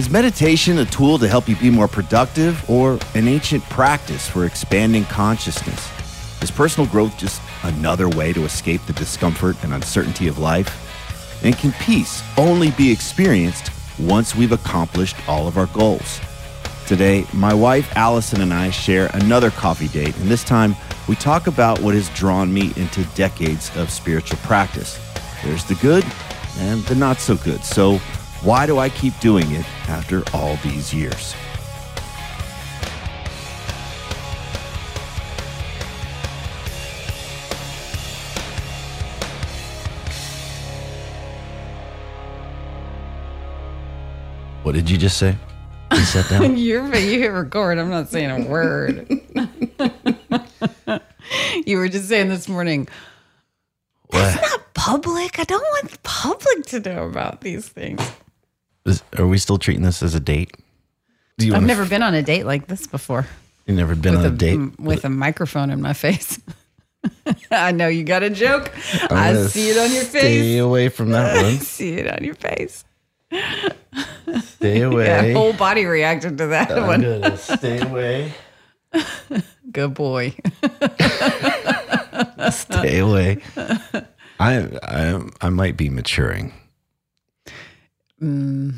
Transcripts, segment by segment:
Is meditation a tool to help you be more productive or an ancient practice for expanding consciousness? Is personal growth just another way to escape the discomfort and uncertainty of life? And can peace only be experienced once we've accomplished all of our goals? Today, my wife Alyson and I share another coffee date, and this time we talk about what has drawn me into decades of spiritual practice. There's the good and the not so good. So, why do I keep doing it after all these years? What did you just say? You sat down. You're you hit record. I'm not saying a word. you were just saying this morning. What? It's not public. I don't want the public to know about these things. Is- are we still treating this as a date? Do you I've never f- been on a date like this before You've never been with on a, a, date m- with a microphone in my face. I know you got a joke. I see it on your face. Stay away from that I one. see it on your face. Stay away. Yeah, whole body reacted to that I'm one. gonna stay away. Good boy. Stay away. I I I might be maturing. Mm.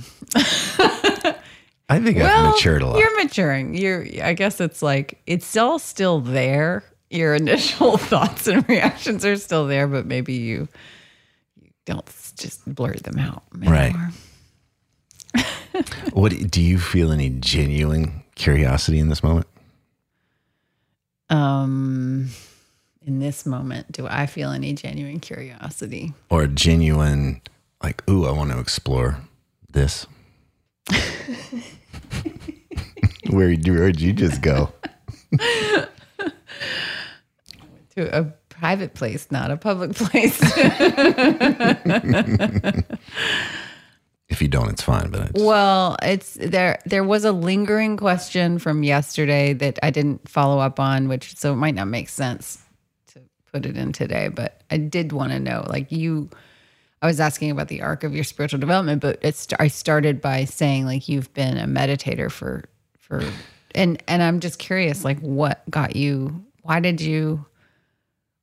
I think I've matured a lot. You're maturing. You're. I guess it's like it's all still there. Your initial thoughts and reactions are still there, but maybe you you don't just blur them out. Right. What do you feel any genuine curiosity in this moment? Um, in this moment, do I feel any genuine curiosity? Or genuine like, ooh, I want to explore this? Where where'd you just go? To a private place, not a public place. If you don't, it's fine. But it's, Well, it's there. There was a lingering question from yesterday that I didn't follow up on, which so it might not make sense to put it in today. But I did want to know, like you, I was asking about the arc of your spiritual development, but it's I started by saying like you've been a meditator for for, and and I'm just curious, like what got you? Why did you?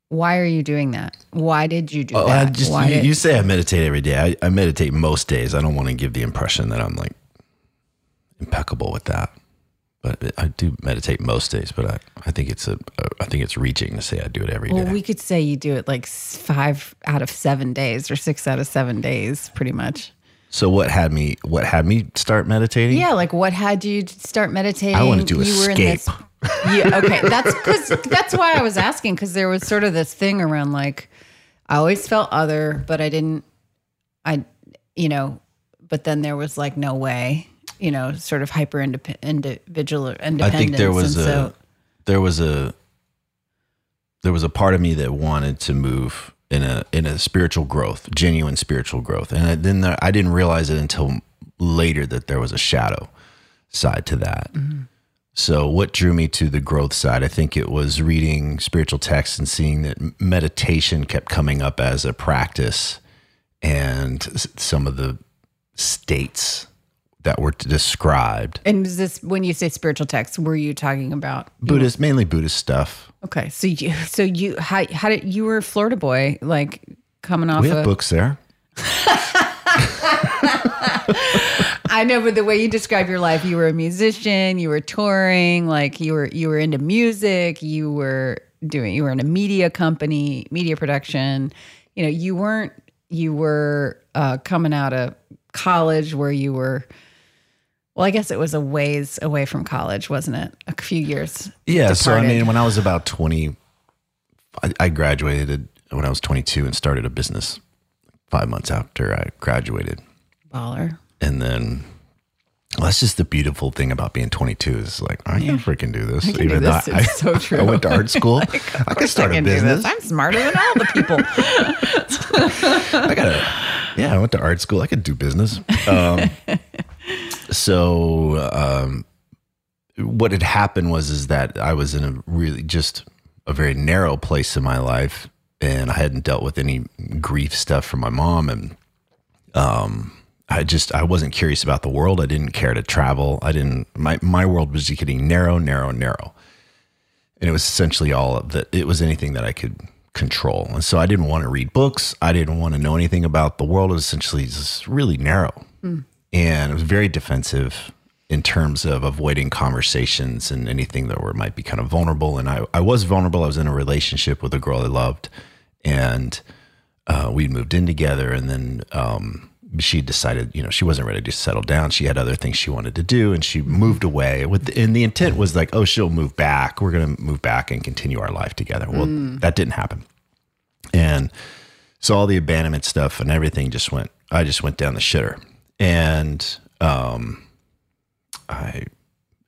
Why are you doing that? Why did you do Oh, that? I just Why you, did- you say I meditate every day. I, I meditate most days. I don't want to give the impression that I'm like impeccable with that, but I do meditate most days. But I, I think it's a I think it's reaching to say I do it every day. Well, we could say you do it like five out of seven days or six out of seven days, pretty much. so what had me what had me start meditating? Yeah, like what had you start meditating? I wanted to do You were in escape. this- yeah, okay. That's because that's why I was asking because there was sort of this thing around like I always felt other, but I didn't. I, you know, but then there was like no way, you know, sort of hyper individual or I think there was and a so, there was a there was a part of me that wanted to move in a in a spiritual growth, genuine spiritual growth. And I, then there, I didn't realize it until later that there was a shadow side to that. Mm-hmm. So, what drew me to the growth side? I think it was reading spiritual texts and seeing that meditation kept coming up as a practice, and some of the states that were described. And is this when you say spiritual texts, were you talking about Buddhist, mainly Buddhist stuff. Okay, so you so you how how did you were a Florida boy like coming off We have of books there. I know, but the way you describe your life, you were a musician, you were touring, like you were you were into music, you were doing you were in a media company, media production. You know, you weren't you were uh, coming out of college where you were. Well, I guess it was a ways away from college, wasn't it? A few years. Yeah. So, I mean, when I was about 20, I, I graduated when I was 22 and started a business five months after I graduated. Baller. And then well, that's just the beautiful thing about being 22 is like, I can freaking do this. can do this. I, It's so. I went to art school. I could start a can this. business. I'm smarter than all the people. I got to, yeah, I went to art school. I could do business. Um, so, um, what had happened was, is that I was in a really just a very narrow place in my life and I hadn't dealt with any grief stuff from my mom. And, um, I just, I wasn't curious about the world. I didn't care to travel. I didn't, my, my world was just getting narrow, narrow, narrow. And it was essentially all that. It was anything that I could control. And so I didn't want to read books. I didn't want to know anything about the world. It was essentially just really narrow. And it was very defensive in terms of avoiding conversations and anything that were might be kind of vulnerable. And I, I was vulnerable. I was in a relationship with a girl I loved. And uh, we moved in together. And then um, she decided, you know, she wasn't ready to settle down. She had other things she wanted to do. And she moved away. With And the intent was like, oh, she'll move back. We're going to move back and continue our life together. Well, that didn't happen. And so all the abandonment stuff and everything just went, I just went down the shitter. And um, I,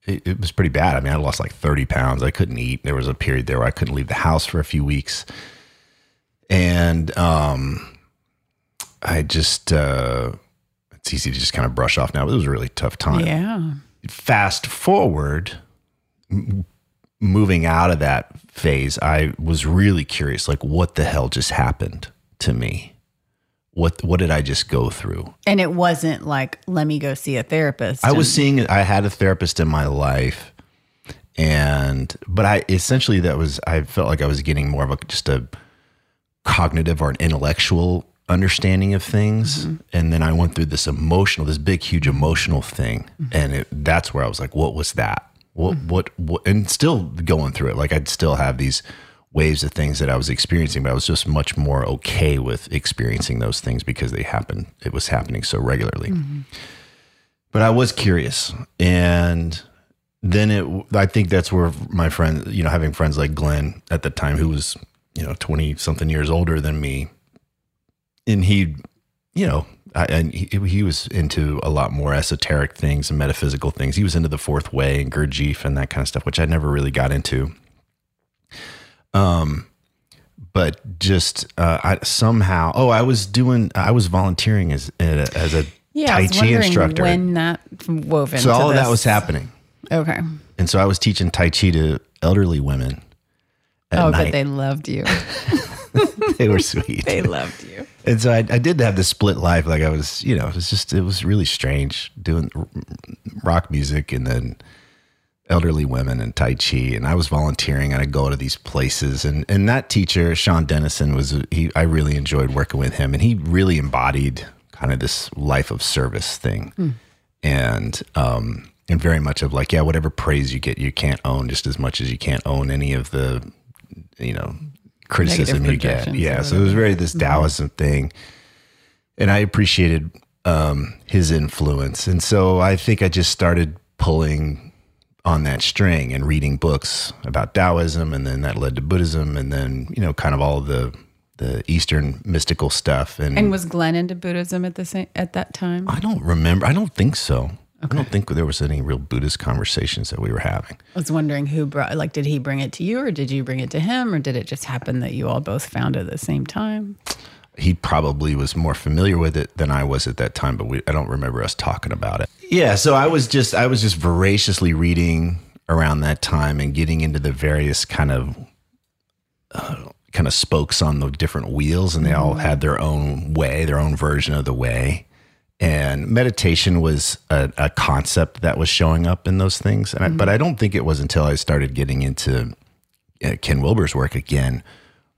it, it was pretty bad. I mean, I lost like 30 pounds. I couldn't eat. There was a period there where I couldn't leave the house for a few weeks. And um, I just, uh, it's easy to just kind of brush off now, but it was a really tough time yeah. fast forward m- moving out of that phase i was really curious like what the hell just happened to me what what did i just go through? And it wasn't like, let me go see a therapist. i was um, seeing i had a therapist in my life and but i essentially that was i felt like i was getting more of a just a cognitive or an intellectual understanding of things. Mm-hmm. And then i went through this emotional this big huge emotional thing. Mm-hmm. And it, that's where i was like what was that? What, mm-hmm. what what and still going through it. Like i'd still have these waves of things that i was experiencing but i was just much more okay with experiencing those things because they happened it was happening so regularly mm-hmm. but I was curious, and then it. I think that's where my friend, you know, having friends like Glenn at the time, who was you know twenty something years older than me, and he, you know, I, and he, he was into a lot more esoteric things and metaphysical things. He was into the fourth way and Gurdjieff and that kind of stuff, which I never really got into. Um, but just uh, I somehow, oh, I was doing, I was volunteering as as a yeah, Tai Chi instructor. when that wove into so all of that was happening. Okay. And so I was teaching Tai Chi to elderly women. Oh, night. but they loved you. they were sweet. they loved you. and so I, I did have this split life. Like I was, you know, it was just, it was really strange doing rock music and then elderly women and Tai Chi. And I was volunteering and I'd go to these places. And, and that teacher, Sean Dennison, was, he, I really enjoyed working with him. And he really embodied kind of this life of service thing. And, um, and very much of like, yeah, whatever praise you get, you can't own just as much as you can't own any of the, you know, criticism you get. Yeah. So it was very this Taoism thing. And I appreciated um, his influence. And so I think I just started pulling on that string and reading books about Taoism. And then that led to Buddhism. And then, you know, kind of all the, the Eastern mystical stuff. And, And was Glenn into Buddhism at the same at that time? I don't remember. I don't think so. I don't think there was any real Buddhist conversations that we were having. I was wondering who brought, like, did he bring it to you or did you bring it to him or did it just happen that you all both found it at the same time? He probably was more familiar with it than I was at that time, but we, I don't remember us talking about it. Yeah, so I was just I was just voraciously reading around that time and getting into the various kind of uh, kind of spokes on the different wheels, and they all had their own way, their own version of the way. And meditation was a, a concept that was showing up in those things, I, but I don't think it was until I started getting into uh, Ken Wilber's work again,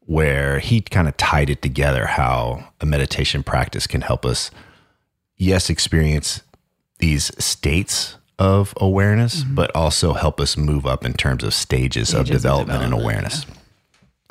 where he kind of tied it together how a meditation practice can help us, yes, experience these states of awareness, but also help us move up in terms of stages, of, Mm-hmm. Of development and development, awareness.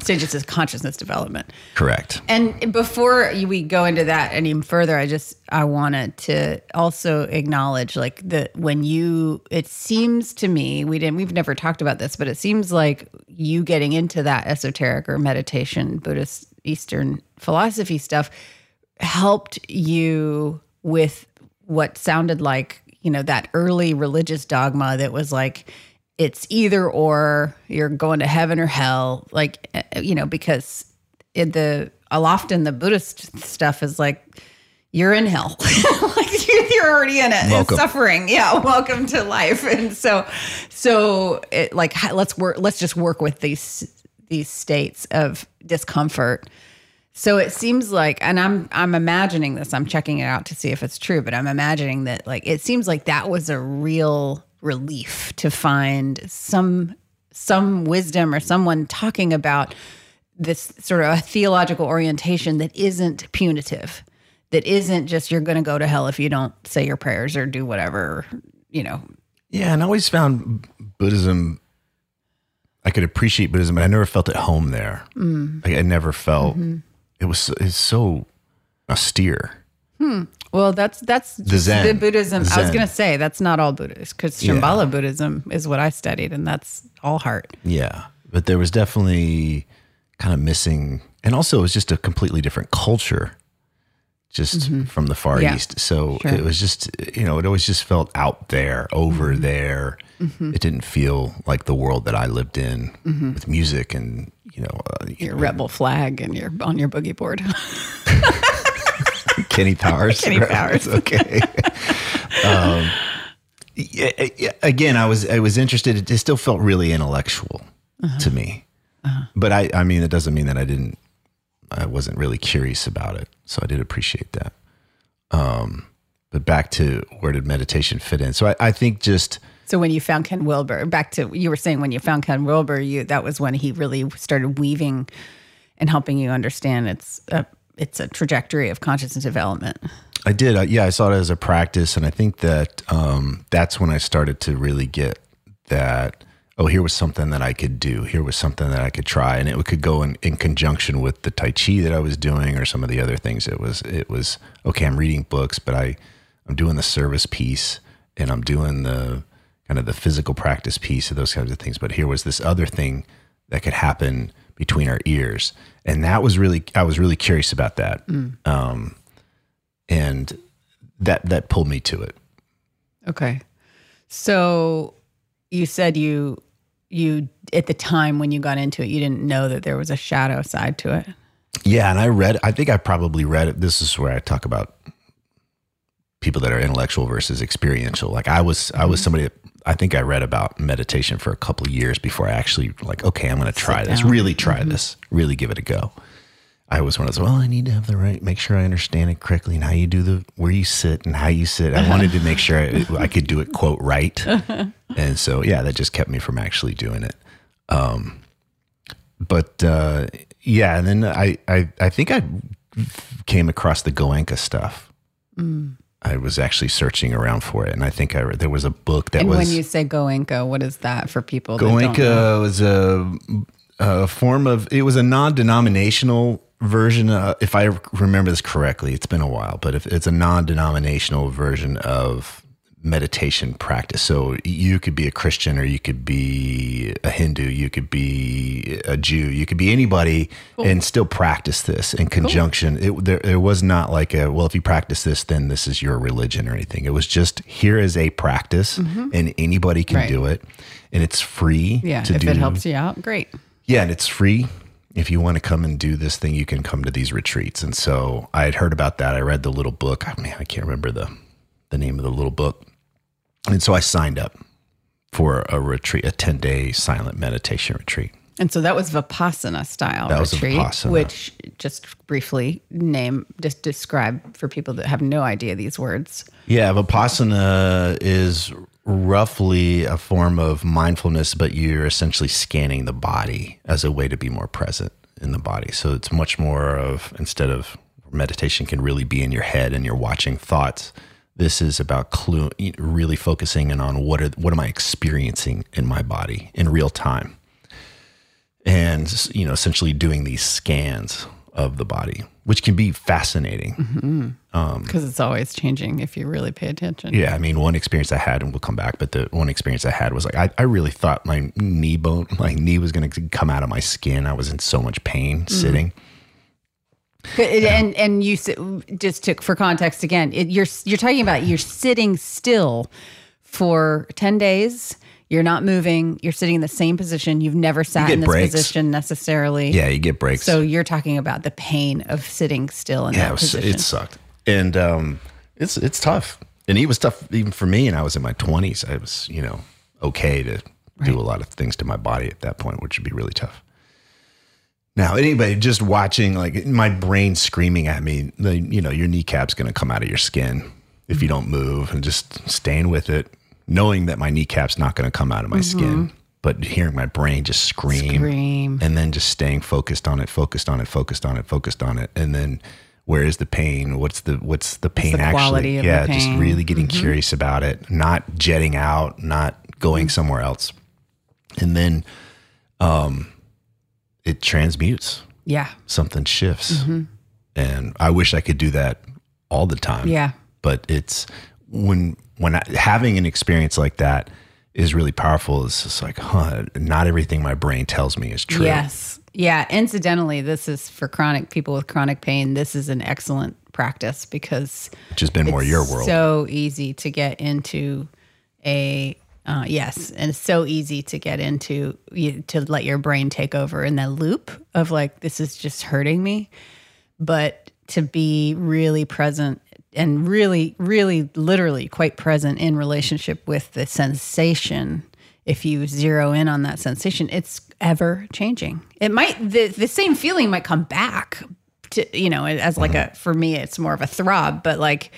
Stages of consciousness development. Correct. And before we go into that any further, I just I wanted to also acknowledge like that when you it seems to me we didn't we've never talked about this, but it seems like you getting into that esoteric or meditation, Buddhist Eastern philosophy stuff helped you with what sounded like, you know, that early religious dogma that was like it's either or you're going to heaven or hell like eh, you know because in the often the buddhist stuff is like you're in hell like you're, you're already in it Welcome. suffering yeah welcome to life and so so it like let's work let's just work with these these states of discomfort so it seems like, and I'm I'm imagining this. I'm checking it out to see if it's true, but I'm imagining that like it seems like that was a real relief to find some some wisdom or someone talking about this sort of a theological orientation that isn't punitive, that isn't just you're going to go to hell if you don't say your prayers or do whatever, you know. Yeah, and I always found Buddhism. I could appreciate Buddhism, but I never felt at home there. Mm. Like I never felt Mm-hmm. it was. It's so austere. Well, that's that's just Zen. the Buddhism. I was going to say that's not all Buddhist because Yeah. Shambhala Buddhism is what I studied, and that's all heart. Yeah, but there was definitely kind of missing, and also it was just a completely different culture, just from the Far Mm-hmm. Yeah. East. So Sure. it was just, you know, it always just felt out there, over Mm-hmm. there. It didn't feel like the world that I lived in Mm-hmm. with music and you know, uh, Your rebel flag and you're on your boogie board. Kenny Powers. Kenny Powers. okay. um, again, I was I was interested. It still felt really intellectual Uh-huh. to me, but I I mean, it doesn't mean that I didn't. I wasn't really curious about it, so I did appreciate that. Um, but back to where did meditation fit in? So I, I think just so when you found Ken Wilber, back to you were saying when you found Ken Wilber, you that was when he really started weaving and helping you understand it's a it's a trajectory of consciousness development. I did. I, yeah, I saw it as a practice, and I think that um, that's when I started to really get that. Oh, here was something that I could do. Here was something that I could try, and it could go in, in conjunction with the Tai Chi that I was doing, or some of the other things. It was it was okay. I'm reading books, but I I'm doing the service piece, and I'm doing the kind of the physical practice piece of those kinds of things. But here was this other thing that could happen between our ears, and that was really I was really curious about that. Um, and that that pulled me to it. Okay. So you said you you at the time when you got into it, you didn't know that there was a shadow side to it. Yeah, and I read. I think I probably read it. This is where I talk about people that are intellectual versus experiential. Like I was, I was somebody that I think I read about meditation for a couple of years before I actually like. Okay, I'm going to try this. down. Really try this. Really give it a go. I was one of those. Well, I need to have the right. Make sure I understand it correctly and how you do the where you sit and how you sit. I wanted to make sure I, I could do it quote right. And so yeah, that just kept me from actually doing it. Um, but uh, yeah, and then I, I I think I came across the Goenka stuff. I was actually searching around for it, and I think I there was a book that And was when you say Goenka, what is that for people? that don't know? Goenka was a, a form of it was a non-denominational version. Of, if I remember this correctly, it's been a while, but if it's a non-denominational version of meditation practice. So you could be a Christian or you could be a Hindu, you could be a Jew, you could be anybody and still practice this in conjunction. It, there, there was not like a, well, if you practice this, then this is your religion or anything. It was just here is a practice mm-hmm. and anybody can Right. do it and it's free Yeah. to if do. it helps you out, great. Yeah, and it's free. If you want to come and do this thing, you can come to these retreats. And so I had heard about that. I read the little book. I mean, I can't remember the the name of the little book. And so I signed up for a retreat, a 10 day silent meditation retreat. And so that was Vipassana style That retreat, Vipassana. which just briefly name, just describe for people that have no idea these words. Yeah, Vipassana is roughly a form of mindfulness, but you're essentially scanning the body as a way to be more present in the body. So it's much more of instead of meditation can really be in your head and you're watching thoughts. This is about clue, really focusing in on what are what am I experiencing in my body in real time, and you know essentially doing these scans of the body, which can be fascinating. Mm-hmm. Um, because it's always changing if you really pay attention. Yeah, I mean, one experience I had, and we'll come back, but the one experience I had was like, I, I really thought my knee bone, my knee was going to come out of my skin. I was in so much pain mm-hmm. sitting. And and you just took for context again. It, you're you're talking about you're sitting still for ten days. You're not moving. You're sitting in the same position. You've never sat get in this breaks. position necessarily. Yeah, you get breaks. So you're talking about the pain of sitting still in yeah, that it, was, position. it sucked, and um, it's it's tough, and it was tough even for me. And I was in my twenties. I was, you know, okay to do a lot of things to my body at that point, which would be really tough. Now, anybody just watching, like my brain screaming at me, the, you know, your kneecap's going to come out of your skin if you don't move, and just staying with it, knowing that my kneecap's not going to come out of my mm-hmm. skin, but hearing my brain just scream, Scream. and then just staying focused on it, focused on it, focused on it, focused on it, and then where is the pain? What's the what's the pain the actually? quality of the yeah, just really getting mm-hmm. curious about it, not jetting out, not going mm-hmm. somewhere else, and then um, it transmutes. Yeah. Something shifts, mm-hmm. and I wish I could do that all the time Yeah. but it's when when I, having an experience like that is really powerful. It's just like, huh, not everything my brain tells me is true. Yes. Yeah. Incidentally, this is for chronic people with chronic pain. This is an excellent practice because which has been more your world. So easy to get into a uh, yes, and it's so easy to get into you, to let your brain take over in that loop of like this is just hurting me, but to be really present and really, really, literally quite present in relationship with the sensation. If you zero in on that sensation, it's ever changing. It might the the same feeling might come back to you know as like a for me it's more of a throb, but like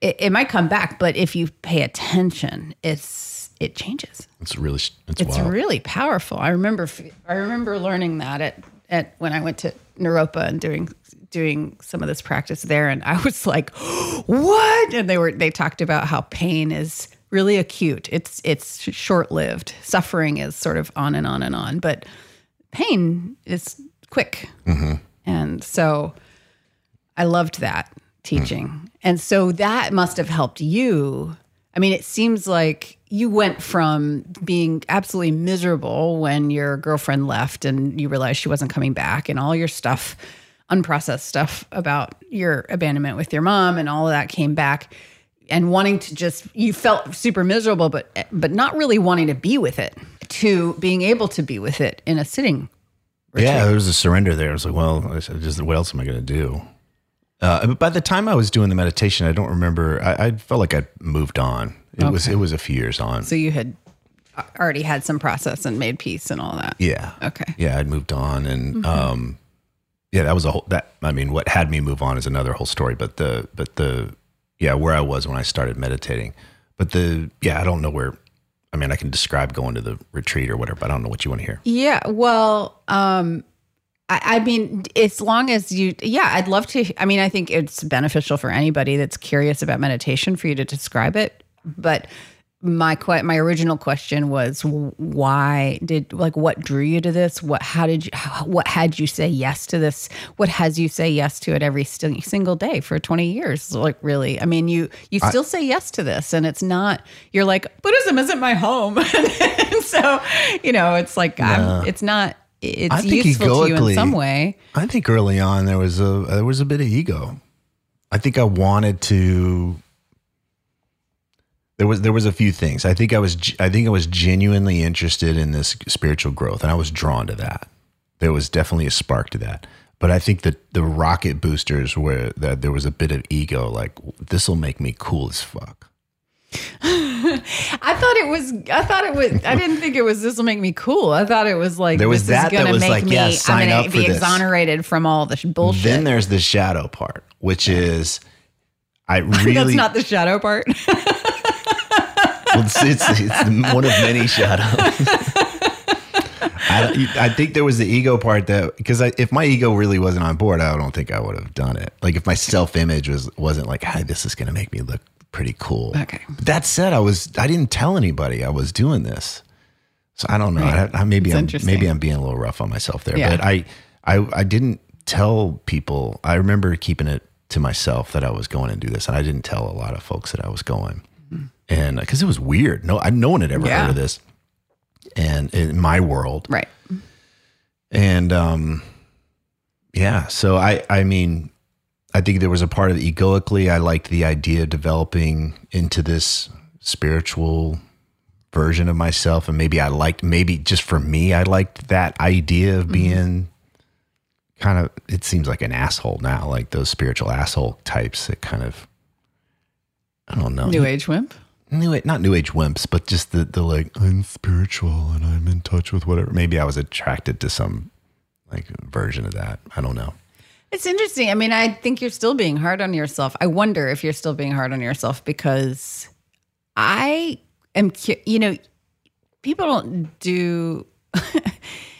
it, it might come back, but if you pay attention, it's it changes. it's really, it's, It's wild. really powerful. I remember I remember learning that at at when I went to Naropa and doing doing some of this practice there, and I was like, "What?" And they were they talked about how pain is really acute. It's it's short lived. Suffering is sort of on and on and on, but pain is quick. Mm-hmm. And so I loved that teaching. Mm. And so that must have helped you. I mean, it seems like you went from being absolutely miserable when your girlfriend left and you realized she wasn't coming back and all your stuff, unprocessed stuff about your abandonment with your mom and all of that came back and wanting to just you felt super miserable but but not really wanting to be with it to being able to be with it in a sitting yeah, there was a surrender there. I was like, well, just what else am I going to do? Uh, but by the time I was doing the meditation, I don't remember. I, I felt like I'd moved on. It was it was a few years on. so you had already had some process and made peace and all that yeah. okay yeah, I'd moved on, and Mm-hmm. um, yeah, that was a whole. That I mean, what had me move on is another whole story. But the but the yeah, where I was when I started meditating. But the yeah, I don't know where. I mean, I can describe going to the retreat or whatever, but I don't know what you want to hear. Yeah, well, um, I, I mean, as long as you, yeah, I'd love to. I mean, I think it's beneficial for anybody that's curious about meditation for you to describe it. But my que- my original question was why did like what drew you to this? What how did you how, what had you say yes to this? What has you say yes to it every st- single day for 20 years? Like really i mean you you still say yes to this and it's not you're like buddhism isn't my home. And so you know it's like um, I'm, it's not it's I think useful to you in some way. I think early on there was a there was a bit of ego. I think I wanted to. There was there was a few things. I think I was I think I was genuinely interested in this spiritual growth, and I was drawn to that. There was definitely a spark to that. But I think that the rocket boosters were that there was a bit of ego, like this will make me cool as fuck. I thought it was. I thought it was. I didn't think it was. This will make me cool. I thought it was like There was this that is that going to was make like, me. yeah, sign I'm to be this. exonerated from all the bullshit. Then there's the shadow part, which is I really That's not the shadow part. Well, it's, it's, it's one of many shadows. I, I think there was the ego part that because if my ego really wasn't on board, I don't think I would have done it. Like if my self image was wasn't like, "Hi, this is going to make me look pretty cool." Okay. But that said, I was I didn't tell anybody I was doing this, so I don't know. I, I, maybe It's I'm maybe I'm being a little rough on myself there, Yeah. but I I I didn't tell people. I remember keeping it to myself that I was going to do this, and I didn't tell a lot of folks that I was going, and because it was weird. No, I no one had ever Yeah. heard of this, and in my world, right. and um, yeah. So I I mean, I think there was a part of the egoically. I liked the idea of developing into this spiritual version of myself, and maybe I liked maybe just for me, I liked that idea of being kind of. It seems like an asshole now, like those spiritual asshole types that kind of. I don't know. New age wimp. New not new age wimps, but just the the like I'm spiritual and I'm in touch with whatever. Maybe I was attracted to some like version of that. I don't know. It's interesting. I mean, I think you're still being hard on yourself. I wonder if you're still being hard on yourself because I am, you know, people don't do.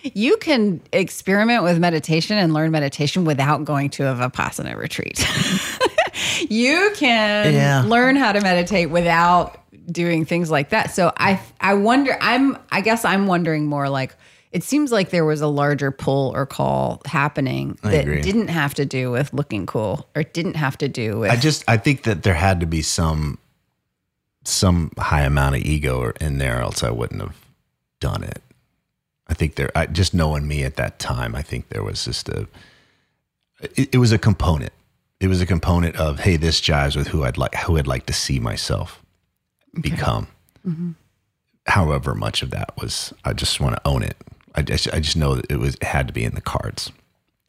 you can experiment with meditation and learn meditation without going to a Vipassana retreat. you can Yeah. learn how to meditate without doing things like that. So I I wonder I'm I guess I'm wondering more like it seems like there was a larger pull or call happening that agree. didn't have to do with looking cool or didn't have to do with I just I think that there had to be some some high amount of ego in there, else I wouldn't have done it. I think there, I, just knowing me at that time, I think there was just a, it, it was a component. It was a component of, hey, this jives with who I'd like, who I'd like to see myself become. Mm-hmm. However much of that was, I just want to own it. I just, I just know that it was, it had to be in the cards.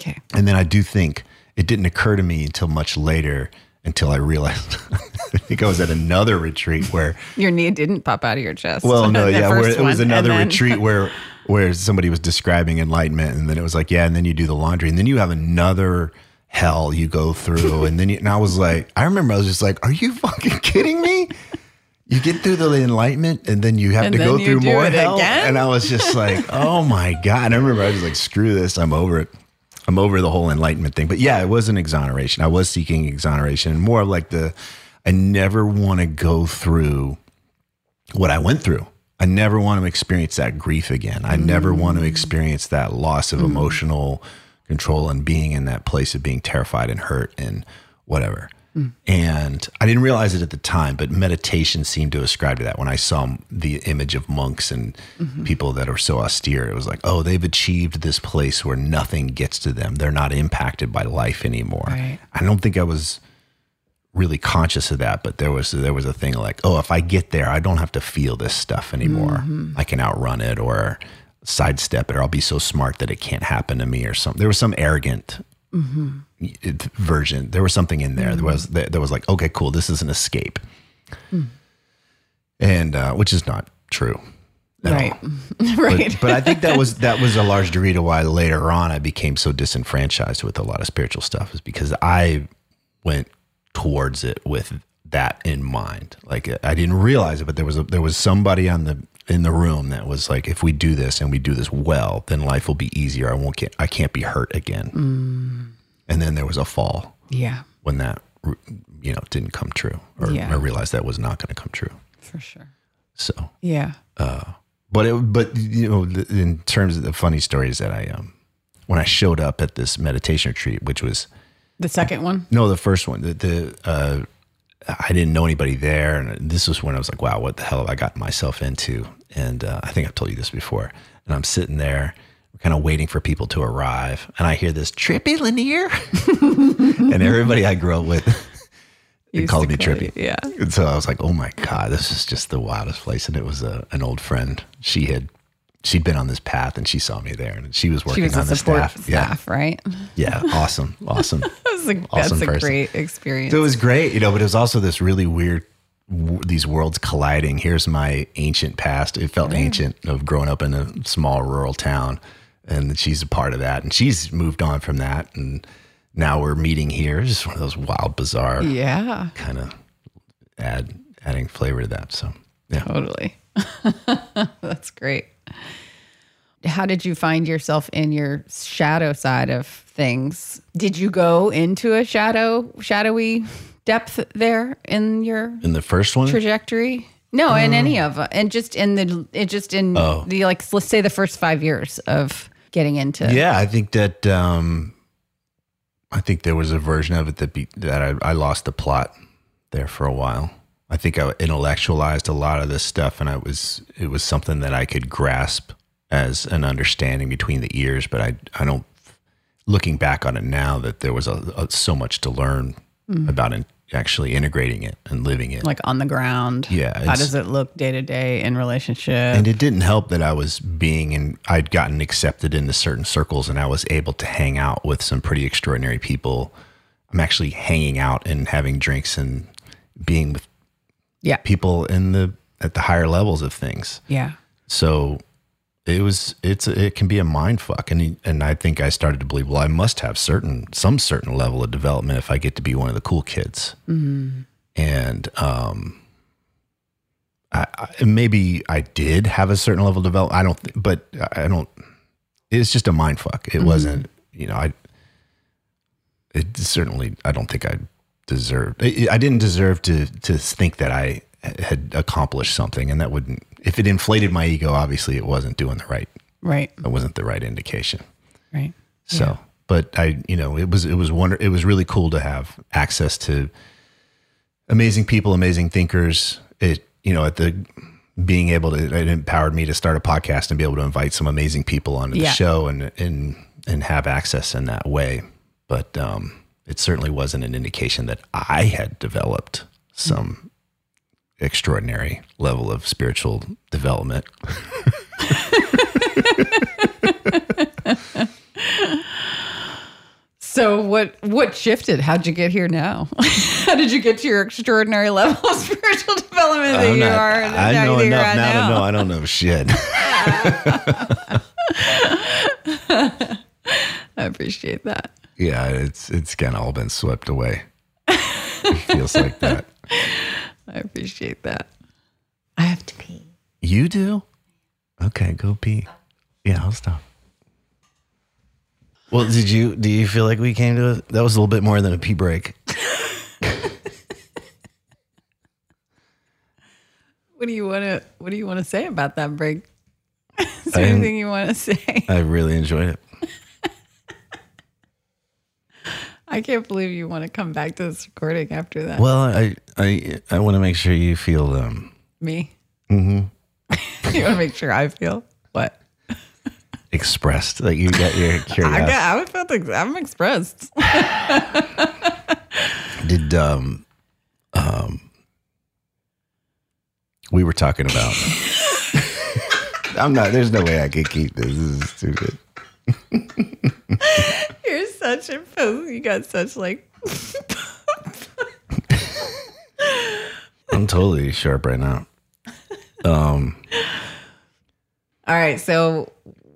Okay. And then I do think it didn't occur to me until much later, until I realized, I think I was at another retreat where, Your knee didn't pop out of your chest. well, no, yeah, where it was another then- retreat where where somebody was describing enlightenment, and then it was like, yeah, and then you do the laundry, and then you have another hell you go through, and then you, and I was like, I remember I was just like, are you fucking kidding me? You get through the enlightenment, and then you have And to go through more hell, again? and I was just like, oh my god! And I remember I was like, screw this, I'm over it. I'm over the whole enlightenment thing. But yeah, it was an exoneration. I was seeking exoneration, and more of like the, I never want to go through what I went through. I never want to experience that grief again. I never want to mm. experience that loss of mm. emotional control and being in that place of being terrified and hurt and whatever. Hmm. And I didn't realize it at the time, but meditation seemed to ascribe to that. When I saw the image of monks and mm-hmm. people that are so austere, it was like, oh, they've achieved this place where nothing gets to them. They're not impacted by life anymore. Right. I don't think I was really conscious of that, but there was there was a thing like, oh, if I get there, I don't have to feel this stuff anymore. Mm-hmm. I can outrun it or sidestep it, or I'll be so smart that it can't happen to me or something. There was some arrogant it- version. There was something in there. There mm-hmm. was that there was like, okay, cool, this is an escape, mm. and uh, which is not true. Right. right. But, but I think that was that was a large degree to why later on I became so disenfranchised with a lot of spiritual stuff is because I went towards it with that in mind. Like I didn't realize it, but there was a, there was somebody on the in the room that was like, if we do this and we do this well, then life will be easier. I won't get I can't be hurt again. Mm. And then there was a fall yeah, when that you know didn't come true, or Yeah. I realized that was not going to come true. for sure. So, Yeah. but it, but you know, in terms of the funny stories that I um, when I showed up at this meditation retreat, which was The second one. no, the first one, the, the uh, I didn't know anybody there, and this was when I was like, wow, what the hell have I gotten myself into? And uh, I think I've told you this before. And I'm sitting there, kind of waiting for people to arrive, and I hear this Trippy Lanier, and everybody I grew up with. They called me Trippy. you- yeah. And so I was like, oh my God, this is just the wildest place. And it was a, an old friend. She had, she'd been on this path and she saw me there and she was She working was on the staff. staff, right? Yeah. Yeah. Awesome. Awesome. That's a, Awesome that's a great experience. So it was great, you know, but it was also this really weird, w- these worlds colliding. Here's my ancient past. It felt ancient of growing up in a small rural town. And she's a part of that. And she's moved on from that. And now we're meeting here. It's just one of those wild, bizarre yeah, kind of add adding flavor to that. So yeah. totally. that's great. How did you find yourself in your shadow side of things? Did you go into a shadow, shadowy depth there in your In the first one, trajectory? No, in any of and just in the it just in Oh. the like let's say the first five years of getting into yeah, I think that um, I think there was a version of it that be, that I, I lost the plot there for a while. I think I intellectualized a lot of this stuff, and I was it was something that I could grasp as an understanding between the ears. But I I don't looking back on it now that there was a, a, so much to learn about in, actually integrating it and living it. like on the ground. Yeah, How does it look day to day in relationship? And it didn't help that I was being and I'd gotten accepted into certain circles and I was able to hang out with some pretty extraordinary people. I'm actually hanging out and having drinks and being with yeah. people in the at the higher levels of things. Yeah. So it was it's it can be a mind fuck and and I think I started to believe well I must have certain some certain level of development if I get to be one of the cool kids. And um I, I, maybe I did have a certain level of development. I don't, th- but I don't. It's just a mind fuck. It wasn't, you know. I. It certainly, I don't think I deserved. I, I didn't deserve to to think that I had accomplished something, and that wouldn't. If it inflated my ego, obviously, it wasn't doing the right. Right. It wasn't the right indication. Right. So, but I, you know, it was it was wonder it was really cool to have access to amazing people, amazing thinkers. It, you know, at the being able to it empowered me to start a podcast and be able to invite some amazing people onto the show and and and have access in that way. But um, it certainly wasn't an indication that I had developed some extraordinary level of spiritual development. So what what shifted? How'd you get here now? How did you get to your extraordinary level of spiritual development that I'm you not- are? I know enough at now to know I don't know shit. I appreciate that. yeah, it's it's kind of all been swept away. it feels like that. I appreciate that. I have to pee. You do? Okay, go pee. Yeah, I'll stop. Well, did you do you feel like we came to a, that was a little bit more than a pee break? What do you want to What do you want to say about that break? Is there anything you want to say? I really enjoyed it. I can't believe you want to come back to this recording after that. Well, I I I want to make sure you feel um Me. Mm-hmm. you want to make sure I feel what? expressed that you got your I curiosity. got. I felt. Ex- I'm expressed. Did um um we were talking about I'm not there's no way I could keep this. This is good. You're such a. You got such like. I'm totally sharp right now. Um All right, so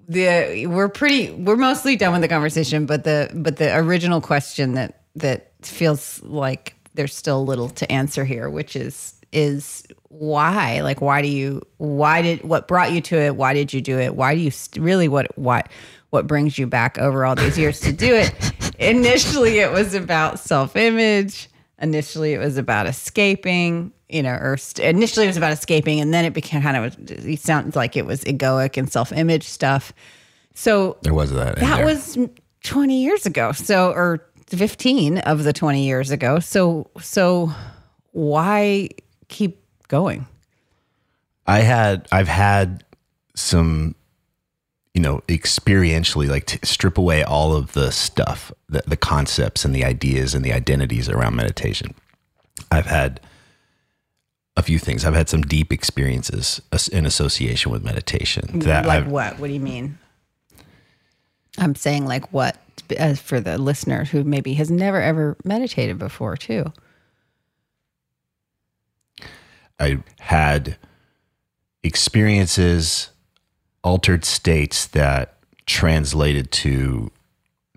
the we're pretty we're mostly done with the conversation, but the but the original question that that feels like there's still a little to answer here, which is is why like why do you why did what brought you to it why did you do it why do you st- really what what what brings you back over all these years to do it initially it was about self-image initially it was about escaping, you know, or st- initially it was about escaping, and then it became kind of it sounds like it was egoic and self image stuff. So There was that. that was 20 years ago. So, or 15 of the 20 years ago. So, so why keep going? I had I've had some you know experientially like to strip away all of the stuff the, the concepts and the ideas and the identities around meditation I've had a few things I've had some deep experiences in association with meditation that like I've, what? What do you mean? I'm saying like what as for the listener who maybe has never ever meditated before too. I had experiences, altered states that translated to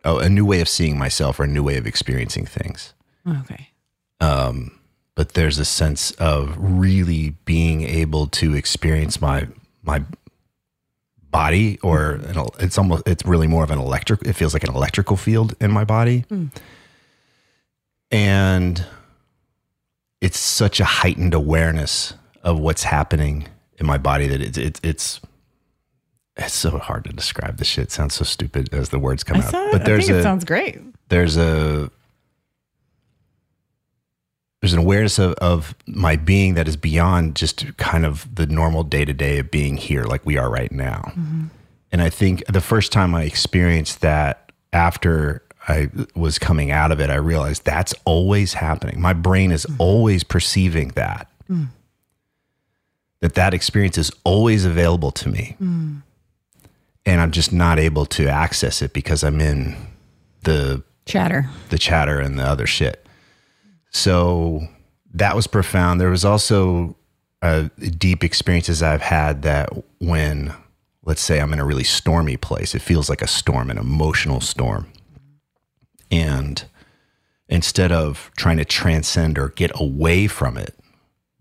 oh, a new way of seeing myself or a new way of experiencing things. Okay. Um, but there's a sense of really being able to experience my my body, or an, it's almost it's really more of an electric. It feels like an electrical field in my body, and it's such a heightened awareness of what's happening in my body that it's it's it's it's so hard to describe. This shit sounds so stupid as the words come I out. saw, but there's a it sounds great. there's a there's an awareness of, of my being that is beyond just kind of the normal day to day of being here like we are right now. Mm-hmm. And I think the first time I experienced that after I was coming out of it, I realized that's always happening. My brain is mm-hmm. always perceiving that. Mm. That that experience is always available to me. Mm. And I'm just not able to access it because I'm in the Chatter. the chatter and the other shit. So that was profound. There was also uh, deep experiences I've had that when, let's say, I'm in a really stormy place, it feels like a storm, an emotional storm. And instead of trying to transcend or get away from it,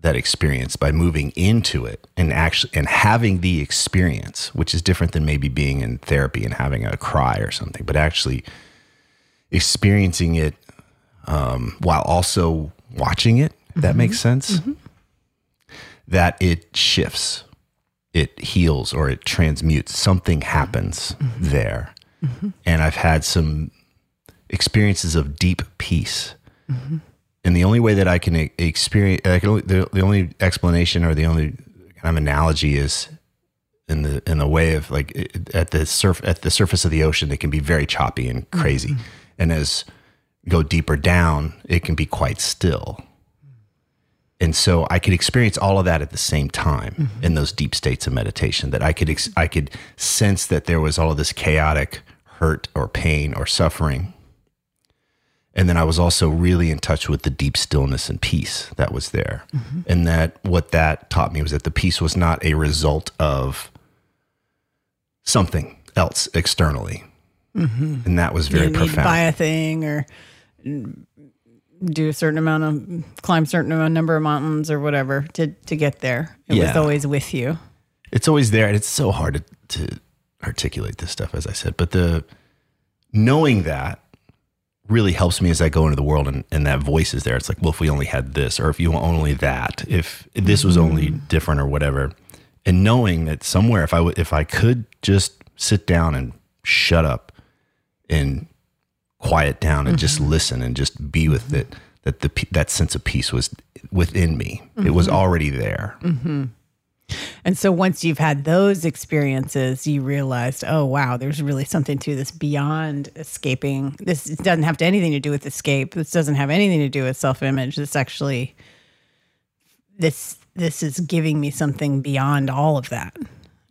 that experience by moving into it and actually and having the experience, which is different than maybe being in therapy and having a cry or something, but actually experiencing it um, while also watching it. If that mm-hmm. makes sense. Mm-hmm. That it shifts, it heals, or it transmutes. Something happens mm-hmm. there, and I've had some experiences of deep peace. And the only way that I can experience, I can the, the only explanation or the only kind of analogy is in the in the way of like at the surf at the surface of the ocean it can be very choppy and mm-hmm. crazy. And as go deeper down it can be quite still. And so i could experience all of that at the same time mm-hmm. in those deep states of meditation that i could ex- i could sense that there was all of this chaotic hurt or pain or suffering and then I was also really in touch with the deep stillness and peace that was there. Mm-hmm. And that what that taught me was that the peace was not a result of something else externally. Mm-hmm. And that was very you profound. buy a thing or do a certain amount of climb a certain amount number of mountains or whatever to to get there. It was always with you. it's always there and it's so hard to, to articulate this stuff as i said but the knowing that really helps me as i go into the world and, and that voice is there. It's like well if we only had this or if you only that if this was only mm-hmm. different or whatever. And knowing that somewhere if i would if i could just sit down and shut up and quiet down and just mm-hmm. listen and just be with mm-hmm. it that the that sense of peace was within me. It was already there And so once you've had those experiences, you realized, oh wow, there's really something to this beyond escaping. This doesn't have to anything to do with escape. This doesn't have anything to do with self-image. This actually this this is giving me something beyond all of that.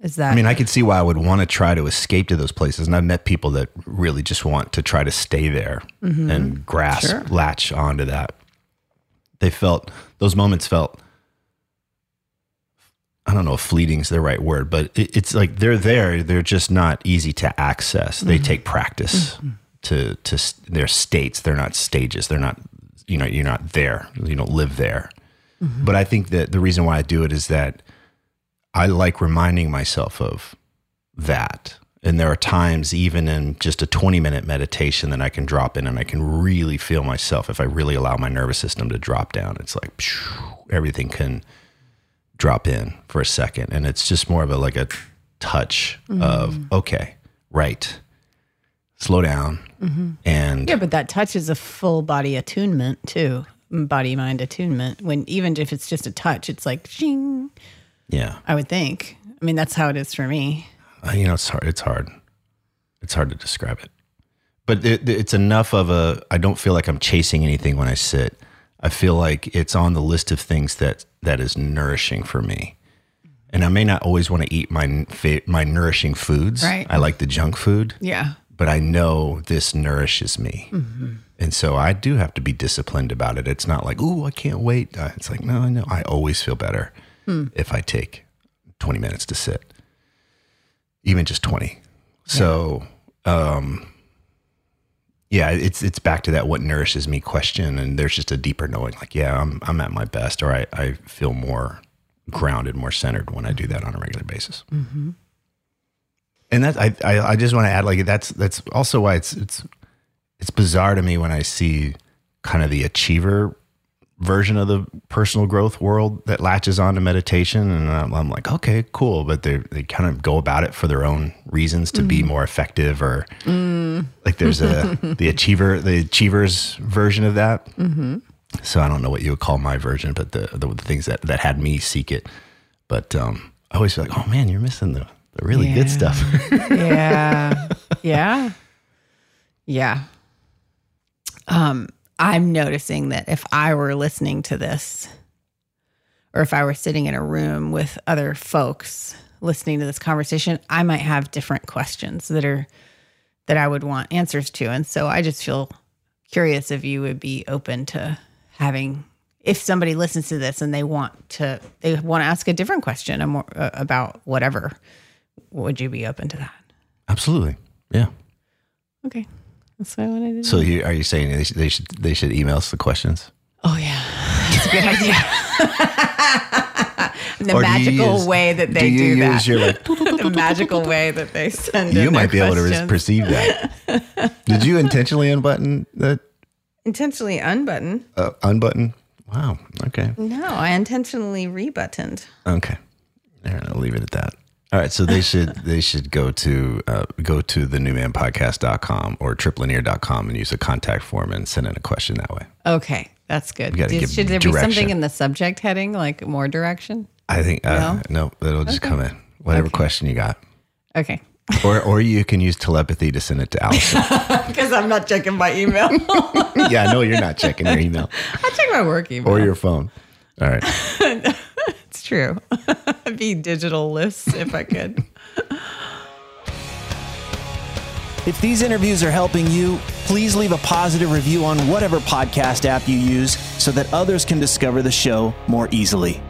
Is that I mean, I could see why I would want to try to escape to those places. And I've met people that really just want to try to stay there mm-hmm. and grasp, Sure. latch onto that. They felt, those moments felt, I don't know if fleeting is the right word, but it, it's like they're there. They're just not easy to access. They mm-hmm. take practice mm-hmm. to, to s- their states. They're not stages. They're not, you know, you're not there. You don't live there. Mm-hmm. But I think that the reason why I do it is that I like reminding myself of that And there are times, even in just a 20 minute meditation, that I can drop in and I can really feel myself. If I really allow my nervous system to drop down, it's like phew, everything can drop in for a second. And it's just more of a like a touch of, okay, right, slow down. And Yeah, but that touch is a full body attunement too. Body mind attunement. When even if it's just a touch, it's like shing. yeah, I would think. I mean, that's how it is for me. Uh, you know, it's hard. It's hard. It's hard to describe it, but it, it's enough of a. I don't feel like I'm chasing anything when I sit. I feel like it's on the list of things that that is nourishing for me. And I may not always want to eat my my nourishing foods. Right. I like the junk food, Yeah. but I know this nourishes me. And so I do have to be disciplined about it. It's not like, "Ooh, I can't wait." Uh, It's like, "No, I know. I always feel better if I take 20 minutes to sit." even just 20 so um yeah it's it's back to that what nourishes me question and there's just a deeper knowing like yeah i'm i'm at my best or i i feel more grounded more centered when i do that on a regular basis. Mm-hmm. And that I, I i just want to add like that's that's also why it's it's it's bizarre to me when i see kind of the achiever version of the personal growth world that latches onto meditation. And I'm, I'm like okay cool. But they they kind of go about it for their own reasons to be more effective or like there's a the achiever the achievers version of that. So I don't know what you would call my version but the the, the things that that had me seek it. But um I always feel like oh man you're missing the the really good stuff. Yeah. Yeah. Yeah. Um, I'm noticing that if I were listening to this, or if I were sitting in a room with other folks listening to this conversation, I might have different questions that are that I would want answers to. And so I just feel curious if you would be open to having if somebody listens to this and they want to they want to ask a different question a more, uh, about whatever would you be open to that? Absolutely. Yeah. Okay, that's what I wanted to so you, are you saying they should, they should they should email us the questions oh yeah, that's a good idea. the Or do you magical use- way that do they you do, use that. your, like, the magical way that they send. you in might be their able to re- questions. perceive that. Did you intentionally unbutton that intentionally unbutton. uh, unbutton? Wow. Okay. No, I intentionally rebuttoned. Okay. All right, I'll leave it at that. All right. So they should they should go to uh, go to the newmanpodcast.com or TrippLanier.com and use a contact form and send in a question that way. Okay, that's good. give should there be something in the subject heading, like more direction? I think uh, no, it'll just come in. Whatever question you got. Okay, Or or you can use telepathy to send it to Alyson. because I'm not checking my email. yeah, I know you're not checking your email I check my work email. or your phone. All right. True. Be digital lists if I could. If these interviews are helping you, please leave a positive review on whatever podcast app you use so that others can discover the show more easily.